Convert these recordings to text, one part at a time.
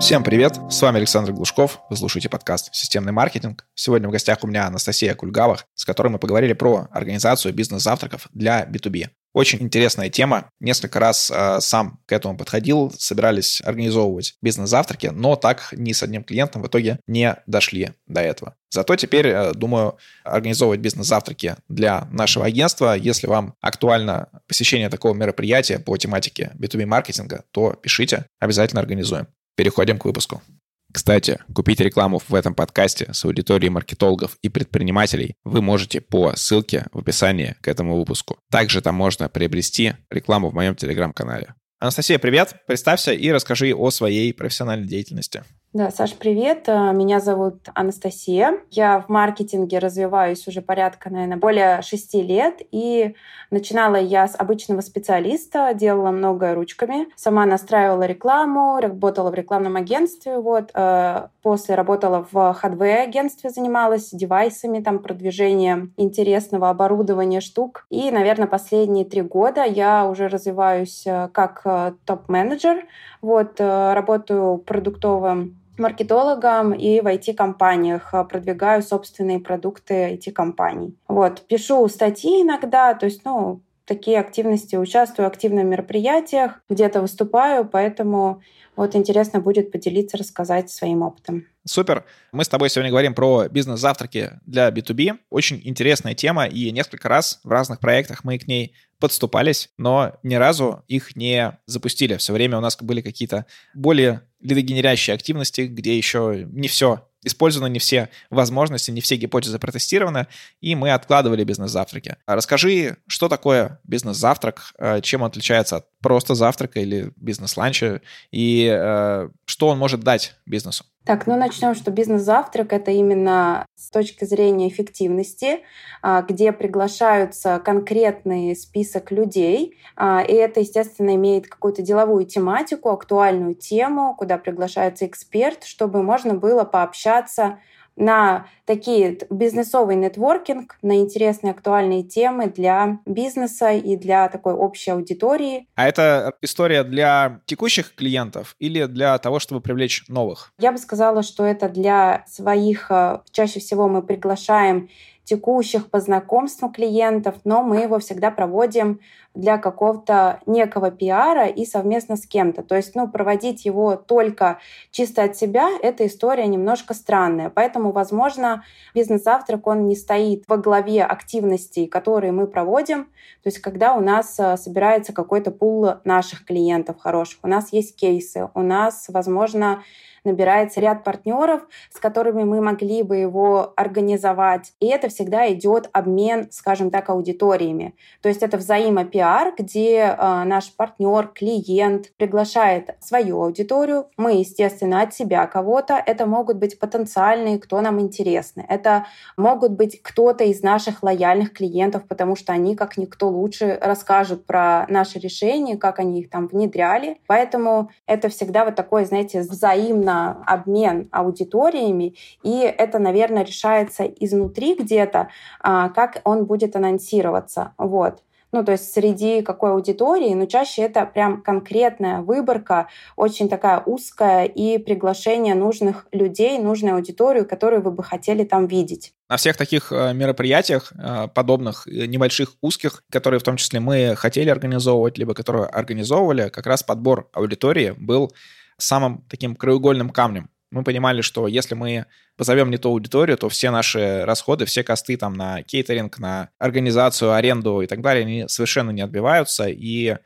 Всем привет, с вами Александр Глушков, вы слушаете подкаст «Системный маркетинг». Сегодня в гостях у меня Анастасия Кульгавах, с которой мы поговорили про организацию бизнес-завтраков для B2B. Очень интересная тема. Несколько раз э, сам к этому подходил, собирались организовывать бизнес-завтраки, но так ни с одним клиентом в итоге не дошли до этого. Зато теперь, э, думаю, организовывать бизнес-завтраки для нашего агентства. Если вам актуально посещение такого мероприятия по тематике B2B-маркетинга, то пишите, обязательно организуем. Переходим к выпуску. Кстати, купить рекламу в этом подкасте с аудиторией маркетологов и предпринимателей вы можете по ссылке в описании к этому выпуску. Также там можно приобрести рекламу в моем телеграм-канале. Анастасия, привет! Представься и расскажи о своей профессиональной деятельности. Да, Саш, привет. Э, меня зовут Анастасия. Я в маркетинге развиваюсь уже порядка, наверное, более шести лет. И начинала я с обычного специалиста, делала многое ручками. Сама настраивала рекламу, работала в рекламном агентстве. Вот. Э, после работала в hardware агентстве, занималась девайсами, там, продвижением интересного оборудования штук. И, наверное, последние три года я уже развиваюсь э, как топ-менеджер. Вот, работаю продуктовым маркетологом и в IT-компаниях, а, продвигаю собственные продукты IT-компаний. Вот, пишу статьи иногда, то есть, ну, такие активности, участвую активно в мероприятиях, где-то выступаю, поэтому вот интересно будет поделиться, рассказать своим опытом. Супер. Мы с тобой сегодня говорим про бизнес-завтраки для B2B. Очень интересная тема, и несколько раз в разных проектах мы к ней подступались, но ни разу их не запустили. Все время у нас были какие-то более лидогенерящие активности, где еще не все использованы, не все возможности, не все гипотезы протестированы, и мы откладывали бизнес-завтраки. Расскажи, что такое бизнес-завтрак, э, чем он отличается от просто завтрака или бизнес-ланча, и э, что он может дать бизнесу? Так, ну начнем, что бизнес-завтрак это именно с точки зрения эффективности, а, где приглашаются конкретный список людей, а, и это, естественно, имеет какую-то деловую тематику, актуальную тему, куда приглашается эксперт, чтобы можно было пообщаться на такие бизнесовый нетворкинг, на интересные актуальные темы для бизнеса и для такой общей аудитории. А это история для текущих клиентов или для того, чтобы привлечь новых? Я бы сказала, что это для своих, э, чаще всего мы приглашаем текущих по знакомству клиентов, но мы его всегда проводим для какого-то некого пиара и совместно с кем-то. То есть, ну, проводить его только чисто от себя, эта история немножко странная. Поэтому, возможно, бизнес-завтрак, он не стоит во главе активностей, которые мы проводим. То есть, когда у нас э, собирается какой-то пул наших клиентов хороших, у нас есть кейсы, у нас, возможно, набирается ряд партнеров, с которыми мы могли бы его организовать. И это всегда идет обмен, скажем так, аудиториями. То есть это взаимопиар, где э, наш партнер, клиент приглашает свою аудиторию. Мы, естественно, от себя кого-то. Это могут быть потенциальные, кто нам интересны. Это могут быть кто-то из наших лояльных клиентов, потому что они, как никто лучше, расскажут про наши решения, как они их там внедряли. Поэтому это всегда вот такое, знаете, взаимно обмен аудиториями, и это, наверное, решается изнутри где-то, а, как он будет анонсироваться. Вот ну, то есть среди какой аудитории, но чаще это прям конкретная выборка, очень такая узкая и приглашение нужных людей, нужную аудиторию, которую вы бы хотели там видеть. На всех таких э, мероприятиях, э, подобных э, небольших, узких, которые в том числе мы хотели организовывать, либо которые организовывали, как раз подбор аудитории был самым таким краеугольным камнем. Мы понимали, что если мы позовем не ту аудиторию, то все наши расходы, все косты там на кейтеринг, на организацию, аренду и так далее, они совершенно не отбиваются, и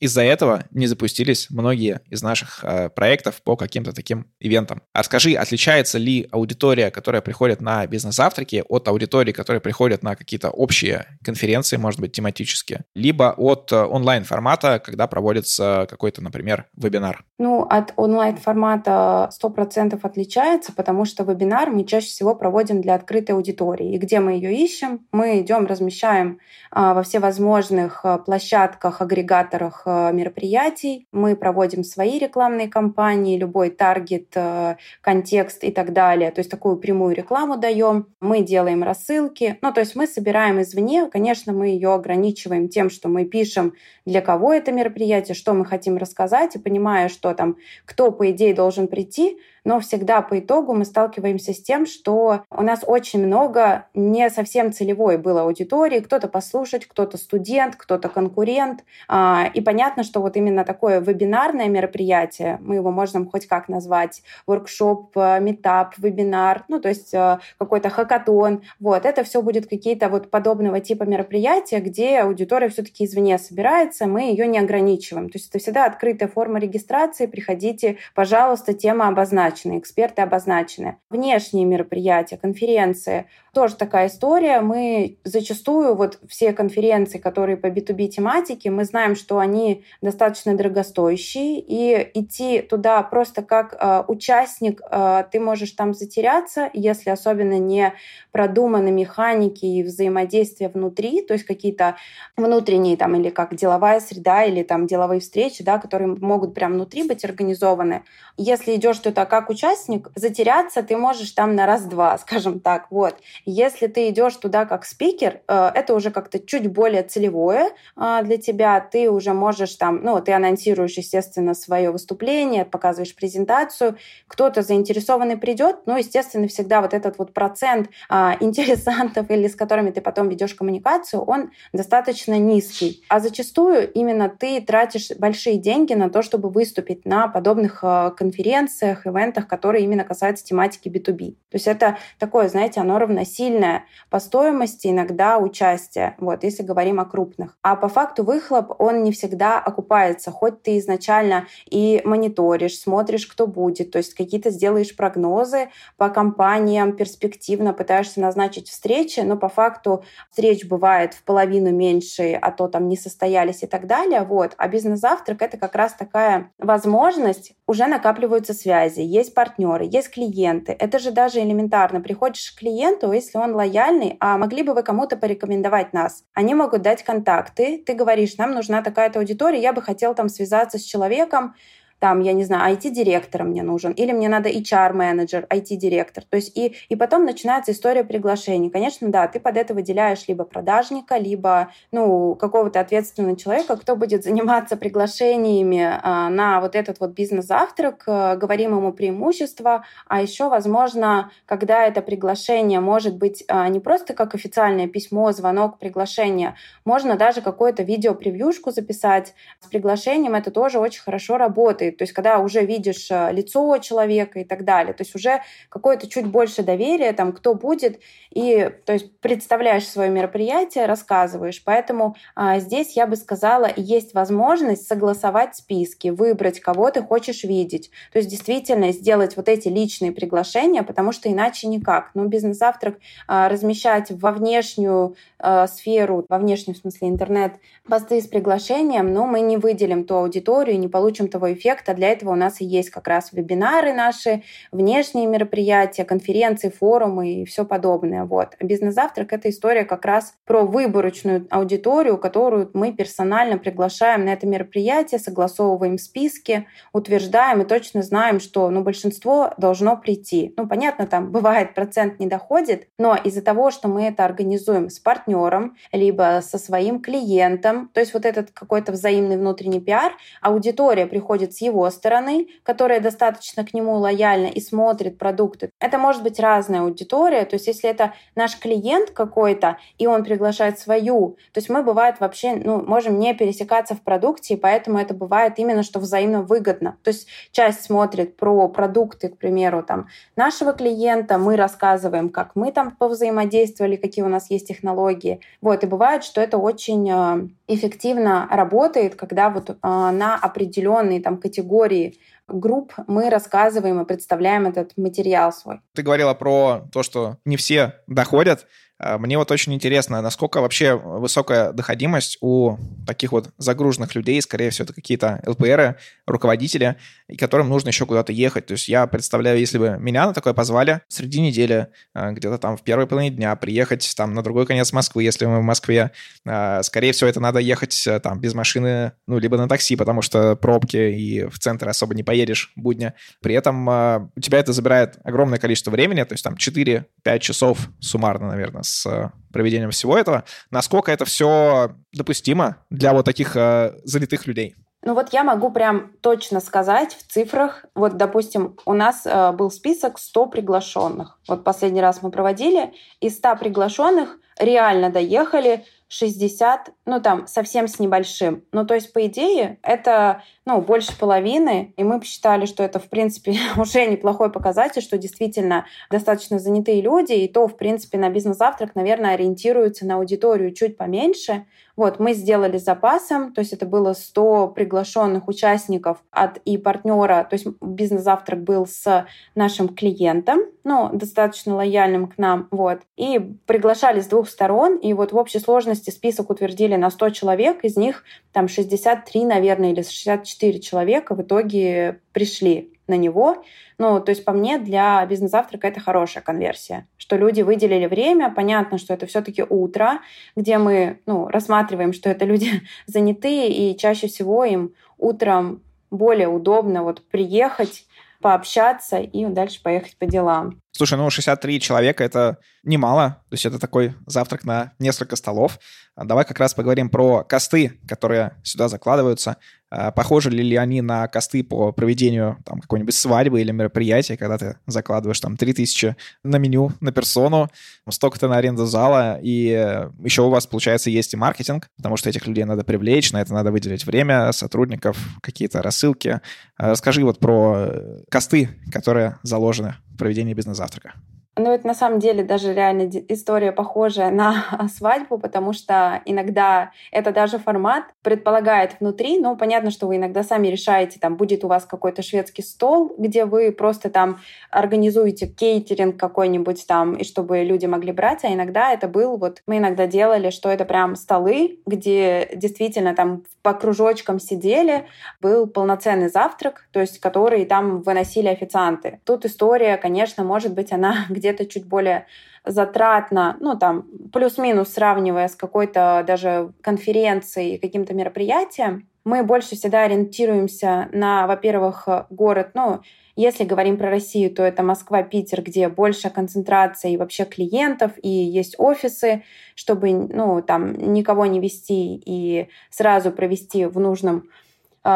из-за этого не запустились многие из наших э, проектов по каким-то таким ивентам. А скажи, отличается ли аудитория, которая приходит на бизнес-завтраки, от аудитории, которая приходит на какие-то общие конференции, может быть, тематические, либо от э, онлайн-формата, когда проводится какой-то, например, вебинар? Ну, от онлайн-формата 100% отличается, потому что вебинар мы чаще всего проводим для открытой аудитории. И где мы ее ищем? Мы идем, размещаем а, во всевозможных а, площадках, агрегаторах э, мероприятий. Мы проводим свои рекламные кампании, любой таргет, э, контекст и так далее. То есть такую прямую рекламу даем. Мы делаем рассылки. Ну, то есть мы собираем извне. Конечно, мы ее ограничиваем тем, что мы пишем, для кого это мероприятие, что мы хотим рассказать, и понимая, что там, кто, по идее, должен прийти, но всегда по итогу мы сталкиваемся с тем, что у нас очень много не совсем целевой было аудитории. Кто-то послушать, кто-то студент, кто-то конкурент. А, и понятно, что вот именно такое вебинарное мероприятие, мы его можем хоть как назвать, воркшоп, э, метап, вебинар, ну, то есть э, какой-то хакатон. Вот, это все будет какие-то вот подобного типа мероприятия, где аудитория все-таки извне собирается, мы ее не ограничиваем. То есть это всегда открытая форма регистрации, приходите, пожалуйста, тема обозначена обозначены, эксперты обозначены. Внешние мероприятия, конференции, тоже такая история. Мы зачастую, вот все конференции, которые по B2B тематике, мы знаем, что они достаточно дорогостоящие, и идти туда просто как э, участник, э, ты можешь там затеряться, если особенно не продуманы механики и взаимодействия внутри, то есть какие-то внутренние там или как деловая среда, или там деловые встречи, да, которые могут прям внутри быть организованы. Если идешь туда как участник, затеряться ты можешь там на раз-два, скажем так, вот. Если ты идешь туда как спикер, э, это уже как-то чуть более целевое э, для тебя. Ты уже можешь там, ну, ты анонсируешь, естественно, свое выступление, показываешь презентацию. Кто-то заинтересованный придет, ну, естественно, всегда вот этот вот процент а, интересантов или с которыми ты потом ведешь коммуникацию, он достаточно низкий. А зачастую именно ты тратишь большие деньги на то, чтобы выступить на подобных э, конференциях, ивентах, которые именно касаются тематики B2B. То есть это такое, знаете, оно равносильно сильное по стоимости иногда участие, вот, если говорим о крупных. А по факту выхлоп, он не всегда окупается, хоть ты изначально и мониторишь, смотришь, кто будет, то есть какие-то сделаешь прогнозы по компаниям, перспективно пытаешься назначить встречи, но по факту встреч бывает в половину меньше, а то там не состоялись и так далее, вот. А бизнес-завтрак — это как раз такая возможность, уже накапливаются связи, есть партнеры, есть клиенты. Это же даже элементарно. Приходишь к клиенту, если если он лояльный, а могли бы вы кому-то порекомендовать нас? Они могут дать контакты, ты говоришь, нам нужна такая-то аудитория, я бы хотел там связаться с человеком, там, я не знаю, IT-директор мне нужен, или мне надо HR-менеджер, IT-директор. То есть и, и потом начинается история приглашений. Конечно, да, ты под это выделяешь либо продажника, либо, ну, какого-то ответственного человека, кто будет заниматься приглашениями а, на вот этот вот бизнес-завтрак, а, говорим ему преимущества, а еще, возможно, когда это приглашение может быть а, не просто как официальное письмо, звонок, приглашение, можно даже какое-то видео-превьюшку записать с приглашением, это тоже очень хорошо работает работает. То есть когда уже видишь э, лицо человека и так далее. То есть уже какое-то чуть больше доверия, там, кто будет, и то есть представляешь свое мероприятие, рассказываешь. Поэтому а, здесь я бы сказала, есть возможность согласовать списки, выбрать, кого ты хочешь видеть. То есть действительно сделать вот эти личные приглашения, потому что иначе никак. Ну, бизнес-завтрак а, размещать во внешнюю а, сферу, во внешнем смысле интернет, посты с приглашением, но мы не выделим ту аудиторию, не получим того эффекта, эффекта. Для этого у нас и есть как раз вебинары наши, внешние мероприятия, конференции, форумы и все подобное. Вот. Бизнес-завтрак — это история как раз про выборочную аудиторию, которую мы персонально приглашаем на это мероприятие, согласовываем списки, утверждаем и точно знаем, что ну, большинство должно прийти. Ну, понятно, там бывает процент не доходит, но из-за того, что мы это организуем с партнером, либо со своим клиентом, то есть вот этот какой-то взаимный внутренний пиар, аудитория приходит с его стороны, которая достаточно к нему лояльна и смотрит продукты. Это может быть разная аудитория, то есть если это наш клиент какой-то, и он приглашает свою, то есть мы, бывает, вообще ну, можем не пересекаться в продукте, и поэтому это бывает именно, что взаимно выгодно. То есть часть смотрит про продукты, к примеру, там, нашего клиента, мы рассказываем, как мы там повзаимодействовали, какие у нас есть технологии. Вот, и бывает, что это очень э, эффективно работает, когда вот э, на определенные там категории групп мы рассказываем и представляем этот материал свой. Ты говорила про то, что не все доходят мне вот очень интересно, насколько вообще высокая доходимость у таких вот загруженных людей, скорее всего, это какие-то ЛПРы, руководители, и которым нужно еще куда-то ехать. То есть я представляю, если бы меня на такое позвали среди недели, а, где-то там в первой половине дня приехать там на другой конец Москвы, если мы в Москве, а, скорее всего, это надо ехать там без машины, ну, либо на такси, потому что пробки и в центр особо не поедешь будня. При этом у тебя это забирает огромное количество времени, то есть там 4-5 часов суммарно, наверное, с э, проведением всего этого. Насколько это все допустимо для вот таких э, залитых людей? Ну вот я могу прям точно сказать в цифрах. Вот, допустим, у нас э, был список 100 приглашенных. Вот последний раз мы проводили. Из 100 приглашенных реально доехали 60, ну там совсем с небольшим. Ну то есть, по идее, это ну, больше половины, и мы посчитали, что это, в принципе, уже неплохой показатель, что действительно достаточно занятые люди, и то, в принципе, на бизнес-завтрак, наверное, ориентируются на аудиторию чуть поменьше. Вот, мы сделали запасом, то есть это было 100 приглашенных участников от и партнера, то есть бизнес-завтрак был с нашим клиентом, ну, достаточно лояльным к нам, вот, и приглашали с двух сторон, и вот в общей сложности список утвердили на 100 человек, из них там 63, наверное, или 64 человека в итоге пришли на него. Ну, то есть по мне для бизнес-завтрака это хорошая конверсия, что люди выделили время, понятно, что это все-таки утро, где мы ну, рассматриваем, что это люди занятые, и чаще всего им утром более удобно вот приехать, пообщаться и дальше поехать по делам. Слушай, ну 63 человека — это немало, то есть это такой завтрак на несколько столов. А давай как раз поговорим про косты, которые сюда закладываются. А похожи ли они на косты по проведению там, какой-нибудь свадьбы или мероприятия, когда ты закладываешь там 3000 на меню, на персону, столько-то на аренду зала, и еще у вас, получается, есть и маркетинг, потому что этих людей надо привлечь, на это надо выделить время, сотрудников, какие-то рассылки. А расскажи вот про косты, которые заложены в проведении бизнес-завтрака. Ну, это на самом деле даже реально история похожая на свадьбу, потому что иногда это даже формат предполагает внутри, ну, понятно, что вы иногда сами решаете, там, будет у вас какой-то шведский стол, где вы просто там организуете кейтеринг какой-нибудь там, и чтобы люди могли брать, а иногда это был, вот мы иногда делали, что это прям столы, где действительно там по кружочкам сидели, был полноценный завтрак, то есть который там выносили официанты. Тут история, конечно, может быть, она где где-то чуть более затратно, ну там плюс-минус сравнивая с какой-то даже конференцией, каким-то мероприятием, мы больше всегда ориентируемся на, во-первых, город, ну, если говорим про Россию, то это Москва, Питер, где больше концентрация и вообще клиентов, и есть офисы, чтобы ну, там никого не вести и сразу провести в нужном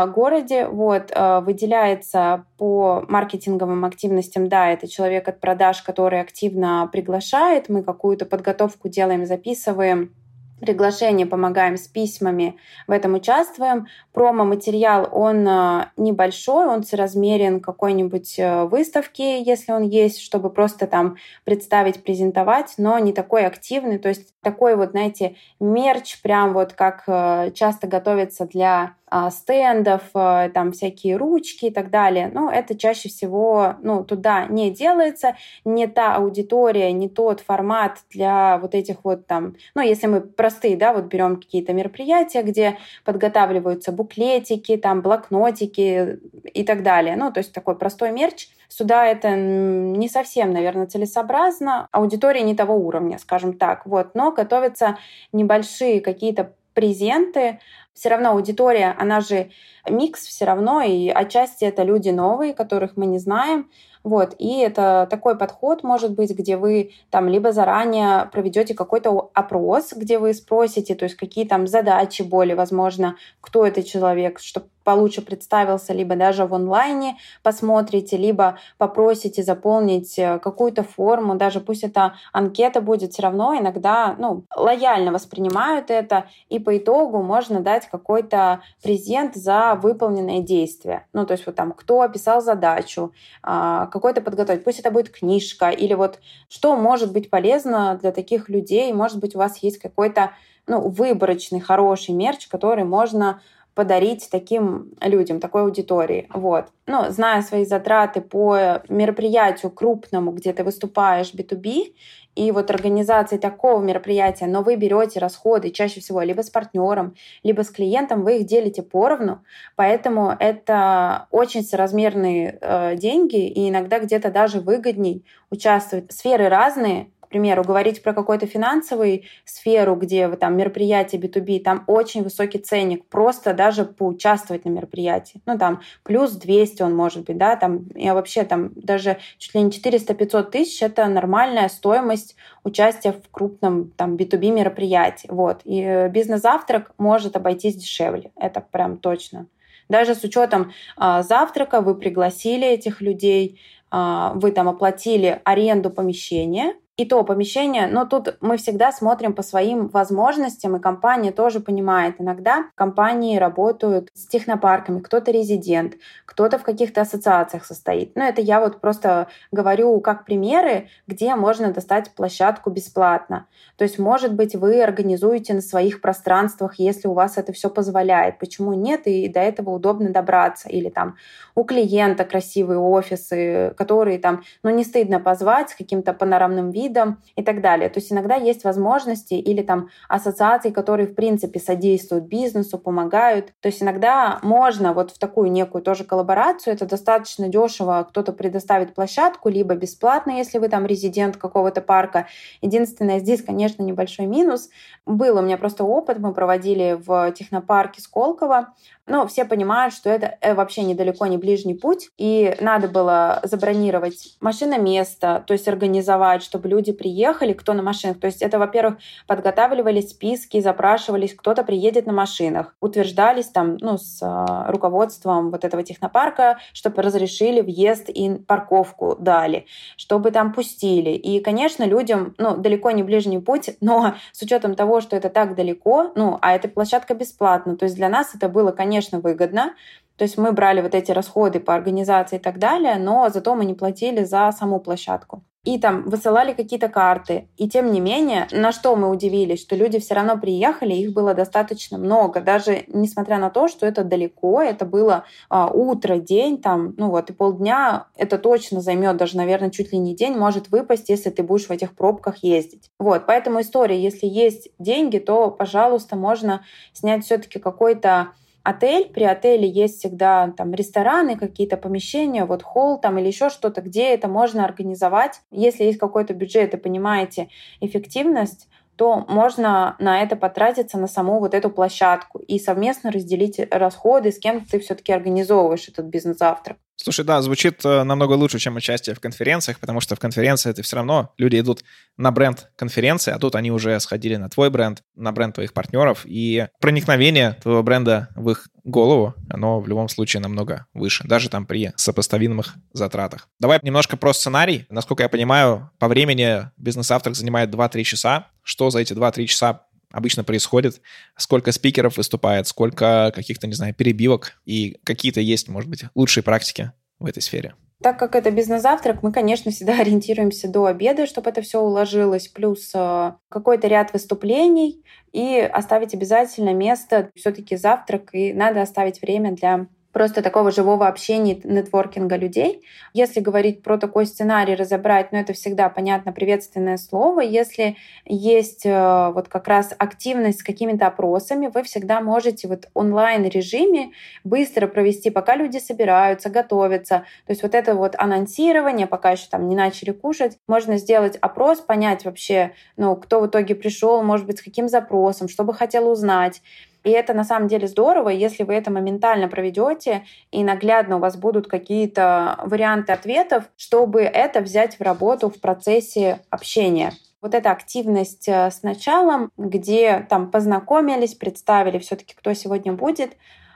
городе. Вот, э, выделяется по маркетинговым активностям, да, это человек от продаж, который активно приглашает, мы какую-то подготовку делаем, записываем, приглашение, помогаем с письмами, в этом участвуем. Промо-материал, он э, небольшой, он соразмерен какой-нибудь выставке, если он есть, чтобы просто там представить, презентовать, но не такой активный, то есть такой вот, знаете, мерч, прям вот как часто готовится для стендов, а, там всякие ручки и так далее. Но это чаще всего ну, туда не делается, не та аудитория, не тот формат для вот этих вот там, ну, если мы простые, да, вот берем какие-то мероприятия, где подготавливаются буклетики, там, блокнотики и так далее. Ну, то есть такой простой мерч. Сюда это не совсем, наверное, целесообразно. Аудитория не того уровня, скажем так. Вот. Но готовятся небольшие какие-то презенты, все равно аудитория, она же микс все равно, и отчасти это люди новые, которых мы не знаем, вот, и это такой подход может быть, где вы там либо заранее проведете какой-то опрос, где вы спросите, то есть какие там задачи более, возможно, кто это человек, чтобы получше представился, либо даже в онлайне посмотрите, либо попросите заполнить э, какую-то форму, даже пусть это анкета будет, все равно иногда ну, лояльно воспринимают это, и по итогу можно дать какой-то презент за выполненное действие. Ну, то есть вот там, кто описал задачу, а, какой-то подготовить, пусть это будет книжка, или вот что может быть полезно для таких людей, может быть, у вас есть какой-то ну, выборочный, хороший мерч, который можно подарить таким людям, такой аудитории. Вот. Ну, зная свои затраты по мероприятию крупному, где ты выступаешь B2B, и вот организации такого мероприятия, но вы берете расходы чаще всего либо с партнером, либо с клиентом, вы их делите поровну, поэтому это очень соразмерные э, деньги, и иногда где-то даже выгодней участвовать. Сферы разные, примеру, говорить про какую-то финансовую сферу, где вы там мероприятие B2B, там очень высокий ценник, просто даже поучаствовать на мероприятии. Ну, там, плюс 200 он может быть, да, там, я вообще там даже чуть ли не 400-500 тысяч — это нормальная стоимость участия в крупном там B2B мероприятии. Вот. И э, бизнес-завтрак может обойтись дешевле. Это прям точно. Даже с учетом э, завтрака вы пригласили этих людей, э, вы там оплатили аренду помещения, и то помещение, но тут мы всегда смотрим по своим возможностям, и компания тоже понимает. Иногда компании работают с технопарками, кто-то резидент, кто-то в каких-то ассоциациях состоит. Но это я вот просто говорю как примеры, где можно достать площадку бесплатно. То есть, может быть, вы организуете на своих пространствах, если у вас это все позволяет. Почему нет? И до этого удобно добраться. Или там у клиента красивые офисы, которые там, ну, не стыдно позвать с каким-то панорамным видом, видом и так далее. То есть иногда есть возможности или там ассоциации, которые в принципе содействуют бизнесу, помогают. То есть иногда можно вот в такую некую тоже коллаборацию, это достаточно дешево, кто-то предоставит площадку, либо бесплатно, если вы там резидент какого-то парка. Единственное, здесь, конечно, небольшой минус. Был у меня просто опыт, мы проводили в технопарке Сколково, но все понимают, что это э, вообще недалеко не ближний путь, и надо было забронировать машиноместо, то есть организовать, чтобы люди приехали, кто на машинах. То есть это, во-первых, подготавливались списки, запрашивались, кто-то приедет на машинах, утверждались там, ну, с э, руководством вот этого технопарка, чтобы разрешили въезд и парковку дали, чтобы там пустили. И, конечно, людям, ну, далеко не ближний путь, но с учетом того, что это так далеко, ну, а эта площадка бесплатна, то есть для нас это было, конечно, выгодно. То есть мы брали вот эти расходы по организации и так далее, но зато мы не платили за саму площадку. И там высылали какие-то карты. И тем не менее, на что мы удивились, что люди все равно приехали, их было достаточно много. Даже несмотря на то, что это далеко, это было а, утро, день, там, ну вот, и полдня, это точно займет даже, наверное, чуть ли не день, может выпасть, если ты будешь в этих пробках ездить. Вот, поэтому история, если есть деньги, то, пожалуйста, можно снять все-таки какой-то отель, при отеле есть всегда там рестораны, какие-то помещения, вот холл там или еще что-то, где это можно организовать. Если есть какой-то бюджет и понимаете эффективность, то можно на это потратиться, на саму вот эту площадку и совместно разделить расходы, с кем ты все-таки организовываешь этот бизнес-завтрак. Слушай, да, звучит э, намного лучше, чем участие в конференциях, потому что в конференции это все равно люди идут на бренд конференции, а тут они уже сходили на твой бренд, на бренд твоих партнеров, и проникновение твоего бренда в их голову, оно в любом случае намного выше, даже там при сопоставимых затратах. Давай немножко про сценарий. Насколько я понимаю, по времени бизнес-завтрак занимает 2-3 часа. Что за эти 2-3 часа обычно происходит, сколько спикеров выступает, сколько каких-то, не знаю, перебивок и какие-то есть, может быть, лучшие практики в этой сфере. Так как это бизнес-завтрак, мы, конечно, всегда ориентируемся до обеда, чтобы это все уложилось, плюс э, какой-то ряд выступлений и оставить обязательно место, все-таки завтрак, и надо оставить время для просто такого живого общения, нетворкинга людей. Если говорить про такой сценарий, разобрать, ну это всегда, понятно, приветственное слово. Если есть э, вот как раз активность с какими-то опросами, вы всегда можете вот онлайн-режиме быстро провести, пока люди собираются, готовятся. То есть вот это вот анонсирование, пока еще там не начали кушать, можно сделать опрос, понять вообще, ну, кто в итоге пришел, может быть, с каким запросом, что бы хотел узнать. И это на самом деле здорово, если вы это моментально проведете и наглядно у вас будут какие-то варианты ответов, чтобы это взять в работу в процессе общения. Вот эта активность э, с началом, где там познакомились, представили все-таки, кто сегодня будет,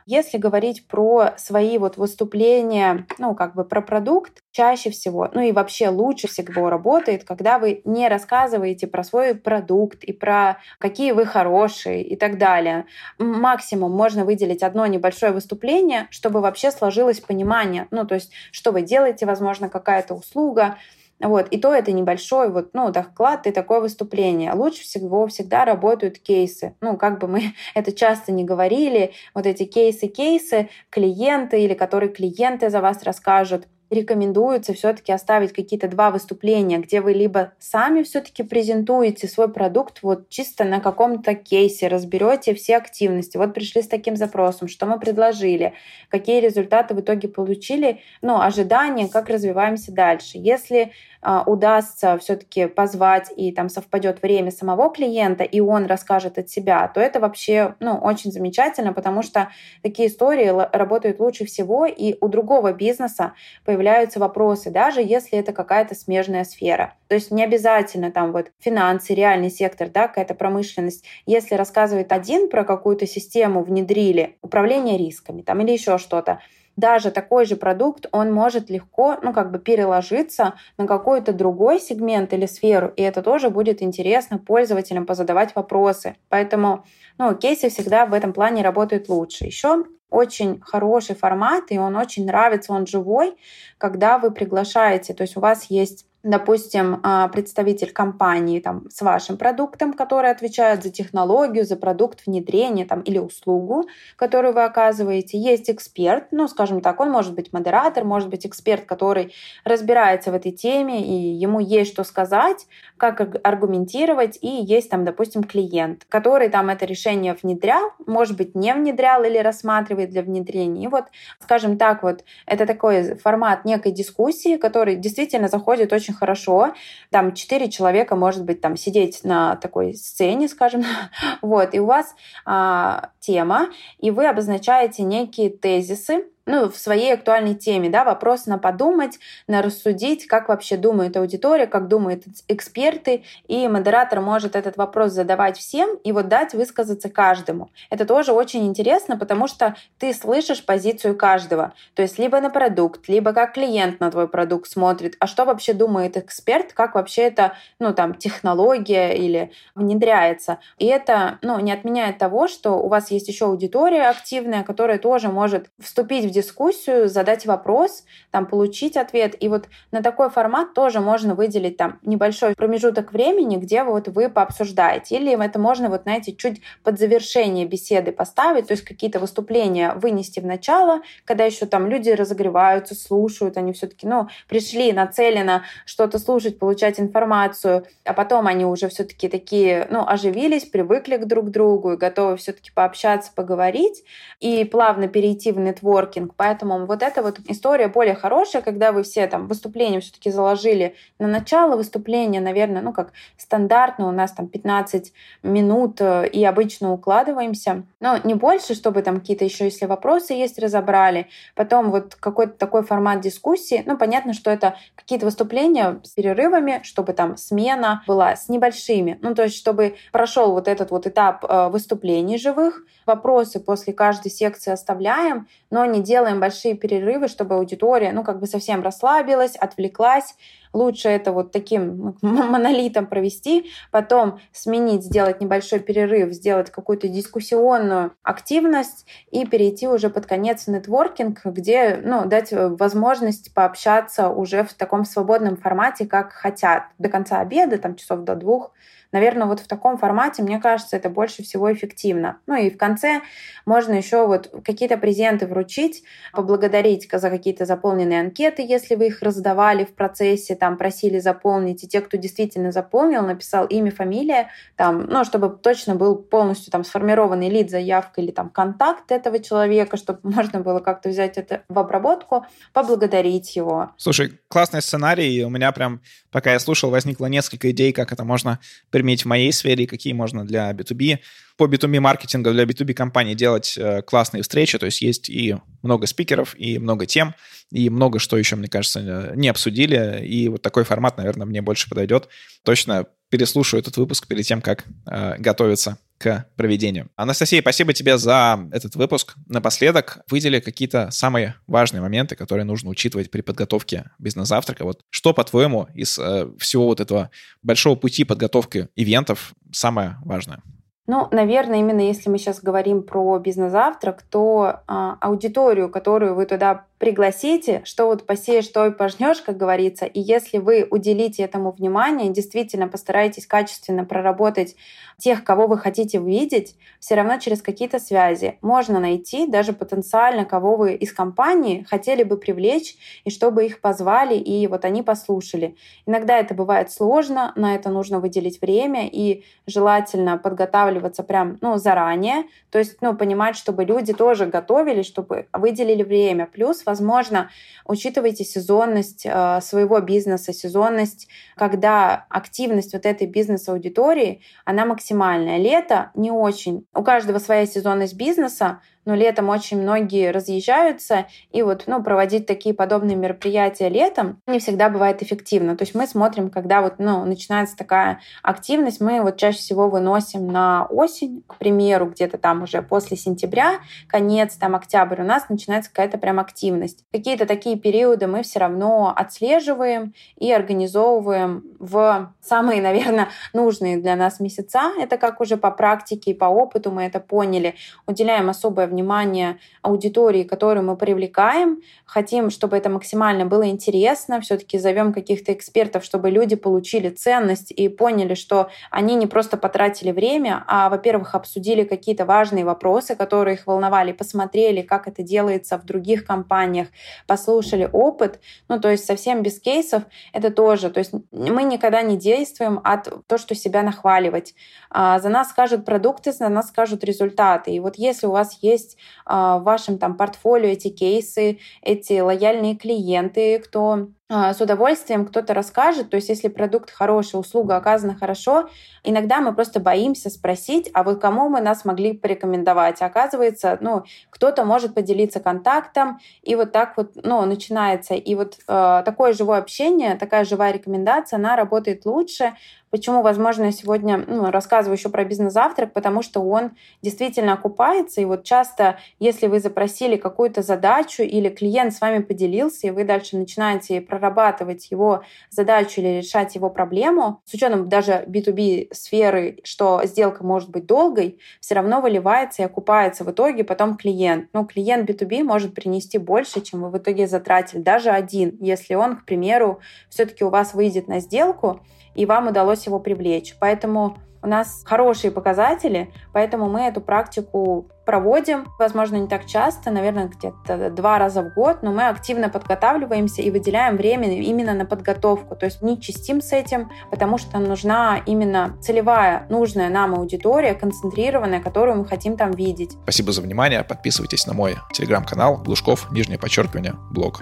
если говорить про свои вот выступления, ну, как бы про продукт, чаще всего, ну и вообще лучше всего работает, когда вы не рассказываете про свой продукт и про какие вы хорошие и так далее. Максимум можно выделить одно небольшое выступление, чтобы вообще сложилось понимание, ну, то есть, что вы делаете, возможно, какая-то услуга, Вот. И то это небольшой вот, ну, доклад и такое выступление. Лучше всего всегда работают кейсы. Ну, как бы мы это часто не говорили, вот эти кейсы-кейсы, клиенты или которые клиенты за вас расскажут, рекомендуется все-таки оставить какие-то два выступления, где вы либо сами все-таки презентуете свой продукт вот чисто на каком-то кейсе, разберете все активности. Вот пришли с таким запросом, что мы предложили, какие результаты в итоге получили, ну, ожидания, как развиваемся дальше. Если а, удастся все-таки позвать и там совпадет время самого клиента, и он расскажет от себя, то это вообще ну, очень замечательно, потому что такие истории работают лучше всего, и у другого бизнеса появляются вопросы, даже если это какая-то смежная сфера. То есть не обязательно там вот финансы, реальный сектор, да, какая-то промышленность. Если рассказывает один про какую-то систему внедрили, управление рисками там или еще что-то, даже такой же продукт, он может легко, ну, как бы переложиться на какой-то другой сегмент или сферу, и это тоже будет интересно пользователям позадавать вопросы. Поэтому, ну, кейсы всегда в этом плане работают лучше. Еще очень хороший формат, и он очень нравится, он живой, когда вы приглашаете, то есть у вас есть допустим, а, представитель компании там, с вашим продуктом, который отвечает за технологию, за продукт внедрения там, или услугу, которую вы оказываете. Есть эксперт, ну, скажем так, он может быть модератор, может быть эксперт, который разбирается в этой теме, и ему есть что сказать, как аргументировать, и есть там, допустим, клиент, который там это решение внедрял, может быть, не внедрял или рассматривает для внедрения. И вот, скажем так, вот это такой формат некой дискуссии, который действительно заходит очень хорошо. Там четыре человека, может быть, там сидеть на такой сцене, скажем, вот, и у вас а, тема, и вы обозначаете некие тезисы, ну, в своей актуальной теме, да, вопрос на подумать, на рассудить, как вообще думает аудитория, как думают эксперты, и модератор может этот вопрос задавать всем и вот дать высказаться каждому. Это тоже очень интересно, потому что ты слышишь позицию каждого, то есть либо на продукт, либо как клиент на твой продукт смотрит, а что вообще думает эксперт, как вообще это, ну, там, технология или внедряется. И это, ну, не отменяет того, что у вас есть еще аудитория активная, которая тоже может вступить в дискуссию, задать вопрос, там, получить ответ. И вот на такой формат тоже можно выделить там небольшой промежуток времени, где вот вы пообсуждаете. Или это можно, вот, знаете, чуть под завершение беседы поставить, то есть какие-то выступления вынести в начало, когда еще там люди разогреваются, слушают, они все-таки, ну, пришли нацеленно что-то слушать, получать информацию, а потом они уже все-таки такие, ну, оживились, привыкли к друг другу и готовы все-таки пообщаться, поговорить и плавно перейти в нетворкинг, маркетинг. Поэтому вот эта вот история более хорошая, когда вы все там выступления все-таки заложили на начало выступления, наверное, ну как стандартно у нас там 15 минут э, и обычно укладываемся. Но не больше, чтобы там какие-то еще, если вопросы есть, разобрали. Потом вот какой-то такой формат дискуссии. Ну, понятно, что это какие-то выступления с перерывами, чтобы там смена была с небольшими. Ну, то есть, чтобы прошел вот этот вот этап э, выступлений живых. Вопросы после каждой секции оставляем, но не делаем большие перерывы, чтобы аудитория, ну, как бы совсем расслабилась, отвлеклась. Лучше это вот таким монолитом провести, потом сменить, сделать небольшой перерыв, сделать какую-то дискуссионную активность и перейти уже под конец нетворкинг, где, ну, дать возможность пообщаться уже в таком свободном формате, как хотят, до конца обеда, там часов до двух, Наверное, вот в таком формате, мне кажется, это больше всего эффективно. Ну и в конце можно еще вот какие-то презенты вручить, поблагодарить за какие-то заполненные анкеты, если вы их раздавали в процессе, там просили заполнить, и те, кто действительно заполнил, написал имя, фамилия, там, ну, чтобы точно был полностью там сформированный лид, заявка или там контакт этого человека, чтобы можно было как-то взять это в обработку, поблагодарить его. Слушай, классный сценарий, у меня прям, пока я слушал, возникло несколько идей, как это можно применить в моей сфере, какие можно для B2B. По B2B маркетингу для B2B компаний делать э, классные встречи, то есть есть и много спикеров, и много тем, и много что еще, мне кажется, не обсудили, и вот такой формат, наверное, мне больше подойдет. Точно переслушаю этот выпуск перед тем, как э, готовиться к проведению. Анастасия, спасибо тебе за этот выпуск. Напоследок выдели какие-то самые важные моменты, которые нужно учитывать при подготовке бизнес-завтрака. Вот что, по-твоему, из э, всего вот этого большого пути подготовки ивентов самое важное? Ну, наверное, именно если мы сейчас говорим про бизнес-завтрак, то а, аудиторию, которую вы туда пригласите, что вот посеешь, то и пожнешь, как говорится. И если вы уделите этому внимание, действительно постарайтесь качественно проработать тех, кого вы хотите увидеть, все равно через какие-то связи можно найти даже потенциально, кого вы из компании хотели бы привлечь, и чтобы их позвали, и вот они послушали. Иногда это бывает сложно, на это нужно выделить время, и желательно подготавливаться прям ну, заранее, то есть ну, понимать, чтобы люди тоже готовились, чтобы выделили время. Плюс, возможно, учитывайте сезонность э, своего бизнеса, сезонность, когда активность вот этой бизнес-аудитории, она максимальное. Лето не очень. У каждого своя сезонность бизнеса, но летом очень многие разъезжаются, и вот ну, проводить такие подобные мероприятия летом не всегда бывает эффективно. То есть мы смотрим, когда вот, ну, начинается такая активность, мы вот чаще всего выносим на осень, к примеру, где-то там уже после сентября, конец, там октябрь, у нас начинается какая-то прям активность. Какие-то такие периоды мы все равно отслеживаем и организовываем в самые, наверное, нужные для нас месяца. Это как уже по практике и по опыту мы это поняли. Уделяем особое внимание аудитории, которую мы привлекаем. Хотим, чтобы это максимально было интересно. Все-таки зовем каких-то экспертов, чтобы люди получили ценность и поняли, что они не просто потратили время, а, во-первых, обсудили какие-то важные вопросы, которые их волновали, посмотрели, как это делается в других компаниях, послушали опыт. Ну, то есть совсем без кейсов это тоже. То есть мы никогда не действуем от то, что себя нахваливать. А, за нас скажут продукты, за нас скажут результаты. И вот если у вас есть есть а, в вашем там портфолио эти кейсы, эти лояльные клиенты, кто с удовольствием кто-то расскажет. То есть если продукт хороший, услуга оказана хорошо, иногда мы просто боимся спросить, а вот кому мы нас могли порекомендовать. Оказывается, ну, кто-то может поделиться контактом, и вот так вот ну, начинается. И вот э, такое живое общение, такая живая рекомендация, она работает лучше. Почему, возможно, я сегодня ну, рассказываю еще про бизнес-завтрак, потому что он действительно окупается. И вот часто, если вы запросили какую-то задачу или клиент с вами поделился, и вы дальше начинаете прорабатывать его задачу или решать его проблему, с учетом даже B2B сферы, что сделка может быть долгой, все равно выливается и окупается в итоге потом клиент. Ну, клиент B2B может принести больше, чем вы в итоге затратили, даже один, если он, к примеру, все-таки у вас выйдет на сделку, и вам удалось его привлечь. Поэтому у нас хорошие показатели, поэтому мы эту практику проводим, возможно, не так часто, наверное, где-то два раза в год, но мы активно подготавливаемся и выделяем время именно на подготовку. То есть не чистим с этим, потому что нужна именно целевая, нужная нам аудитория, концентрированная, которую мы хотим там видеть. Спасибо за внимание. Подписывайтесь на мой телеграм-канал Глушков, нижнее подчеркивание, блог.